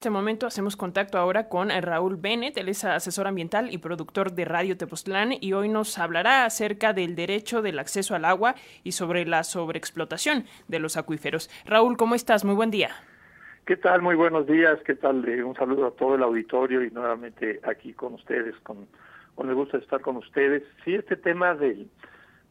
Este momento hacemos contacto ahora con Raúl Bennett, él es asesor ambiental y productor de Radio Tepoztlán y hoy nos hablará acerca del derecho del acceso al agua y sobre la sobreexplotación de los acuíferos. Raúl, ¿cómo estás? Muy buen día. ¿Qué tal? Muy buenos días. ¿Qué tal? Eh, un saludo a todo el auditorio y nuevamente aquí con ustedes, con, con el gusto de estar con ustedes. Sí, este tema del,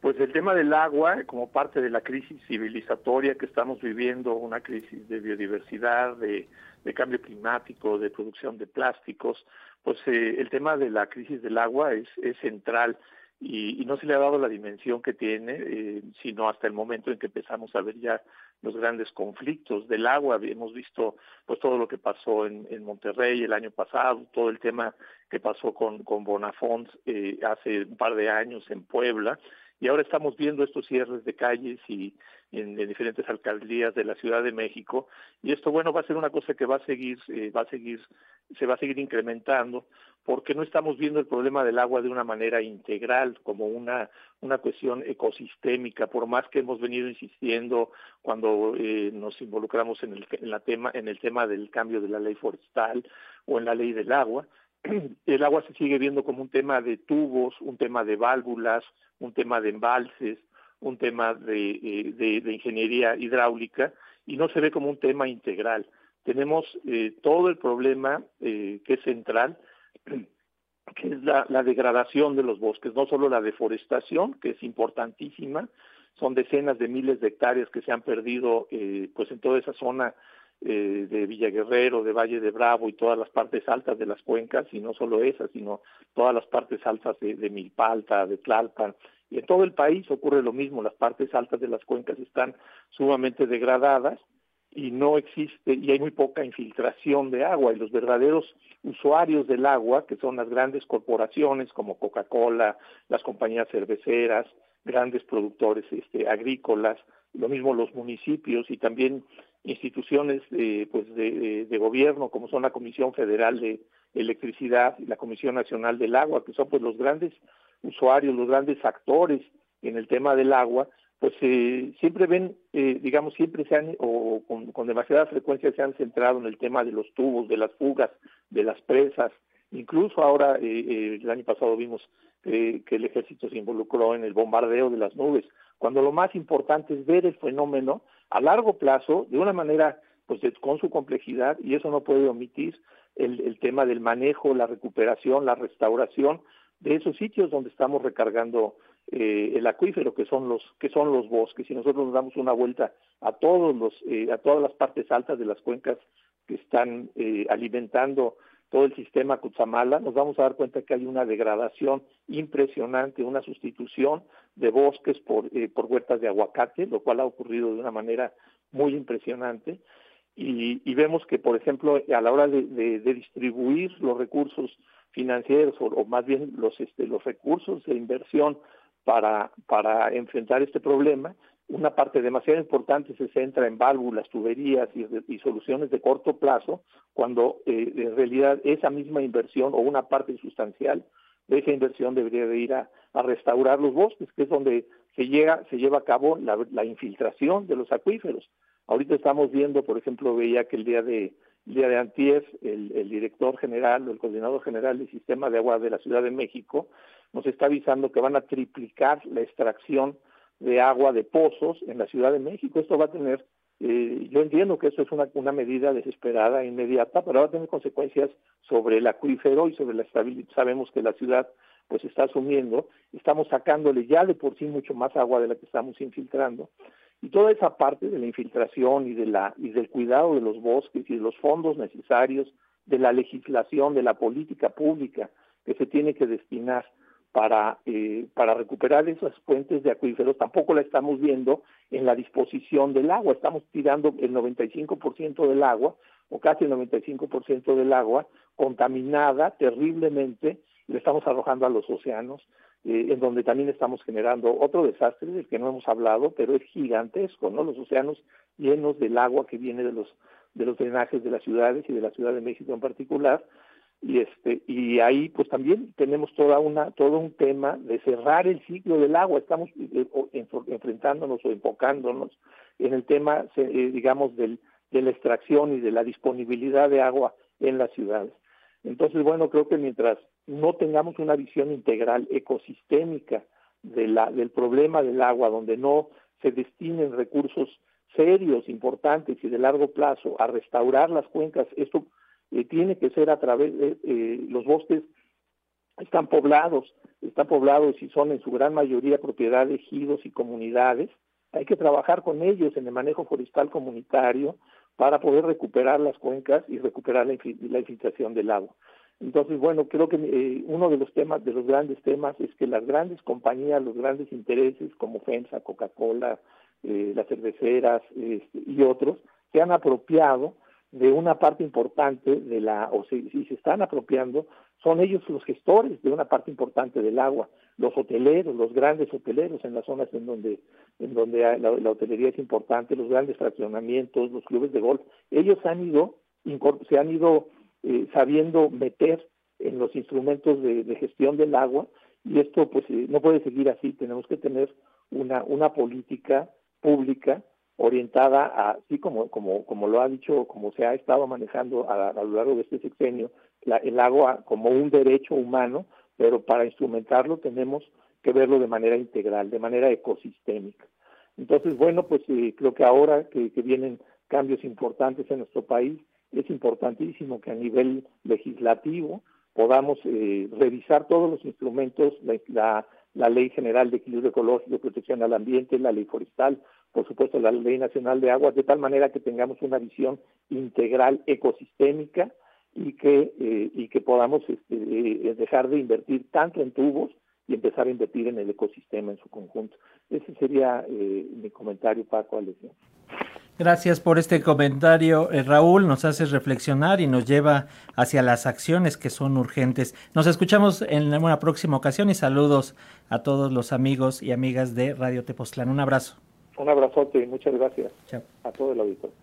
pues el tema del agua como parte de la crisis civilizatoria que estamos viviendo, una crisis de biodiversidad, de cambio climático, de producción de plásticos, pues eh, el tema de la crisis del agua es, central y, no se le ha dado la dimensión que tiene, eh, sino hasta el momento en que empezamos a ver ya los grandes conflictos del agua. Hemos visto pues todo lo que pasó en, en Monterrey el año pasado, todo el tema que pasó con, con Bonafont eh, hace un par de años en Puebla, y ahora estamos viendo estos cierres de calles y en, diferentes alcaldías de la Ciudad de México y esto bueno va a ser una cosa que va a seguir eh, va a seguir se va a seguir incrementando porque no estamos viendo el problema del agua de una manera integral como una una cuestión ecosistémica por más que hemos venido insistiendo cuando eh, nos involucramos en el en la tema en el tema del cambio de la ley forestal o en la ley del agua el agua se sigue viendo como un tema de tubos, un tema de válvulas, un tema de embalses, un tema de, eh, ingeniería hidráulica y no se ve como un tema integral. Tenemos eh, todo el problema eh, que es central, que es la, la, degradación de los bosques, no solo la deforestación, que es importantísima, son decenas de miles de hectáreas que se han perdido pues en toda esa zona eh, de Villaguerrero, de Valle de Bravo y todas las partes altas de las cuencas, y no solo esas, sino todas las partes altas de, de Milpalta, de Tlalpan, y en todo el país ocurre lo mismo, las partes altas de las cuencas están sumamente degradadas y no existe, y hay muy poca infiltración de agua, y los verdaderos usuarios del agua, que son las grandes corporaciones como Coca-Cola, las compañías cerveceras, grandes productores este, agrícolas, lo mismo los municipios y también instituciones eh, pues de, de, gobierno como son la Comisión Federal de Electricidad y la Comisión Nacional del Agua, que son pues los grandes usuarios, los grandes actores en el tema del agua, pues eh, siempre ven, eh, digamos, siempre se han, o con, con, demasiada frecuencia se han centrado en el tema de los tubos, de las fugas, de las presas. Incluso ahora, eh, eh el año pasado vimos que el ejército se involucró en el bombardeo de las nubes, cuando lo más importante es ver el fenómeno a largo plazo, de una manera pues con su complejidad, y eso no puede omitir el, el tema del manejo, la recuperación, la restauración de esos sitios donde estamos recargando eh, el acuífero que son los que son los bosques. Y nosotros nos damos una vuelta a todos los eh, a todas las partes altas de las cuencas que están eh, alimentando todo el sistema Cutzamala, nos vamos a dar cuenta que hay una degradación impresionante, una sustitución de bosques por, eh, por huertas de aguacate, lo cual ha ocurrido de una manera muy impresionante. Y, vemos que, por ejemplo, a la hora de distribuir los recursos financieros o, o, más bien los, este, los recursos de inversión para, para enfrentar este problema, una parte demasiado importante se centra en válvulas, tuberías y, soluciones de corto plazo, cuando eh, en realidad esa misma inversión o una parte sustancial de esa inversión debería de ir a, restaurar los bosques, que es donde se llega, se lleva a cabo la, infiltración de los acuíferos. Ahorita estamos viendo, por ejemplo, veía que el día de el día de antier, el, el director general, el coordinador general del sistema de agua de la Ciudad de México, nos está avisando que van a triplicar la extracción de agua de pozos en la Ciudad de México. Esto va a tener, eh, yo entiendo que esto es una, una medida desesperada, inmediata, pero va a tener consecuencias sobre el acuífero y sobre la estabilidad. Sabemos que la ciudad pues está asumiendo, estamos sacándole ya de por sí mucho más agua de la que estamos infiltrando. Y toda esa parte de la infiltración y de la y del cuidado de los bosques y de los fondos necesarios, de la legislación, de la política pública que se tiene que destinar para, eh, para recuperar esas fuentes de acuíferos, tampoco la estamos viendo en la disposición del agua. Estamos tirando el 95% del agua, o casi el 95% del agua, contaminada terriblemente, y la estamos arrojando a los océanos, eh, en donde también estamos generando otro desastre del que no hemos hablado, pero es gigantesco, ¿no? Los océanos llenos del agua que viene de los de los drenajes de las ciudades y de la Ciudad de México en particular, y este y ahí pues también tenemos toda una todo un tema de cerrar el ciclo del agua estamos eh, enfrentándonos o enfocándonos en el tema eh, digamos del de la extracción y de la disponibilidad de agua en las ciudades. Entonces, bueno, creo que mientras no tengamos una visión integral ecosistémica de la, del problema del agua, donde no se destinen recursos serios, importantes y de largo plazo a restaurar las cuencas, esto eh, tiene que ser a través de eh, los bosques están poblados, están poblados y son en su gran mayoría propiedad de ejidos y comunidades. Hay que trabajar con ellos en el manejo forestal comunitario para poder recuperar las cuencas y recuperar la, infiltración del agua. Entonces, bueno, creo que eh, uno de los temas, de los grandes temas, es que las grandes compañías, los grandes intereses como FEMSA, Coca-Cola, eh, las cerveceras este, y otros, se han apropiado de una parte importante de la, o si, se están apropiando, son ellos los gestores de una parte importante del agua, los hoteleros, los grandes hoteleros en las zonas en donde, en donde la, hotelería es importante, los grandes fraccionamientos, los clubes de golf, ellos han ido, se han ido eh, sabiendo meter en los instrumentos de, gestión del agua y esto pues eh, no puede seguir así, tenemos que tener una, una política pública orientada a, sí, como, como, como lo ha dicho, como se ha estado manejando a, lo largo de este sexenio, el agua como un derecho humano, pero para instrumentarlo tenemos que verlo de manera integral, de manera ecosistémica. Entonces, bueno, pues eh, creo que ahora que, vienen cambios importantes en nuestro país, es importantísimo que a nivel legislativo podamos eh, revisar todos los instrumentos, la, la Ley General de Equilibrio Ecológico, Protección al Ambiente, la Ley Forestal, por supuesto la Ley Nacional de Aguas, de tal manera que tengamos una visión integral ecosistémica y que, eh, y que podamos este, eh, dejar de invertir tanto en tubos y empezar a invertir en el ecosistema en su conjunto. Ese sería eh, mi comentario, Paco, Alessio. Gracias por este comentario, Raúl. Nos hace reflexionar y nos lleva hacia las acciones que son urgentes. Nos escuchamos en una próxima ocasión y saludos a todos los amigos y amigas de Radio Tepoztlán. Un abrazo. Un abrazote y muchas gracias a todo el auditorio.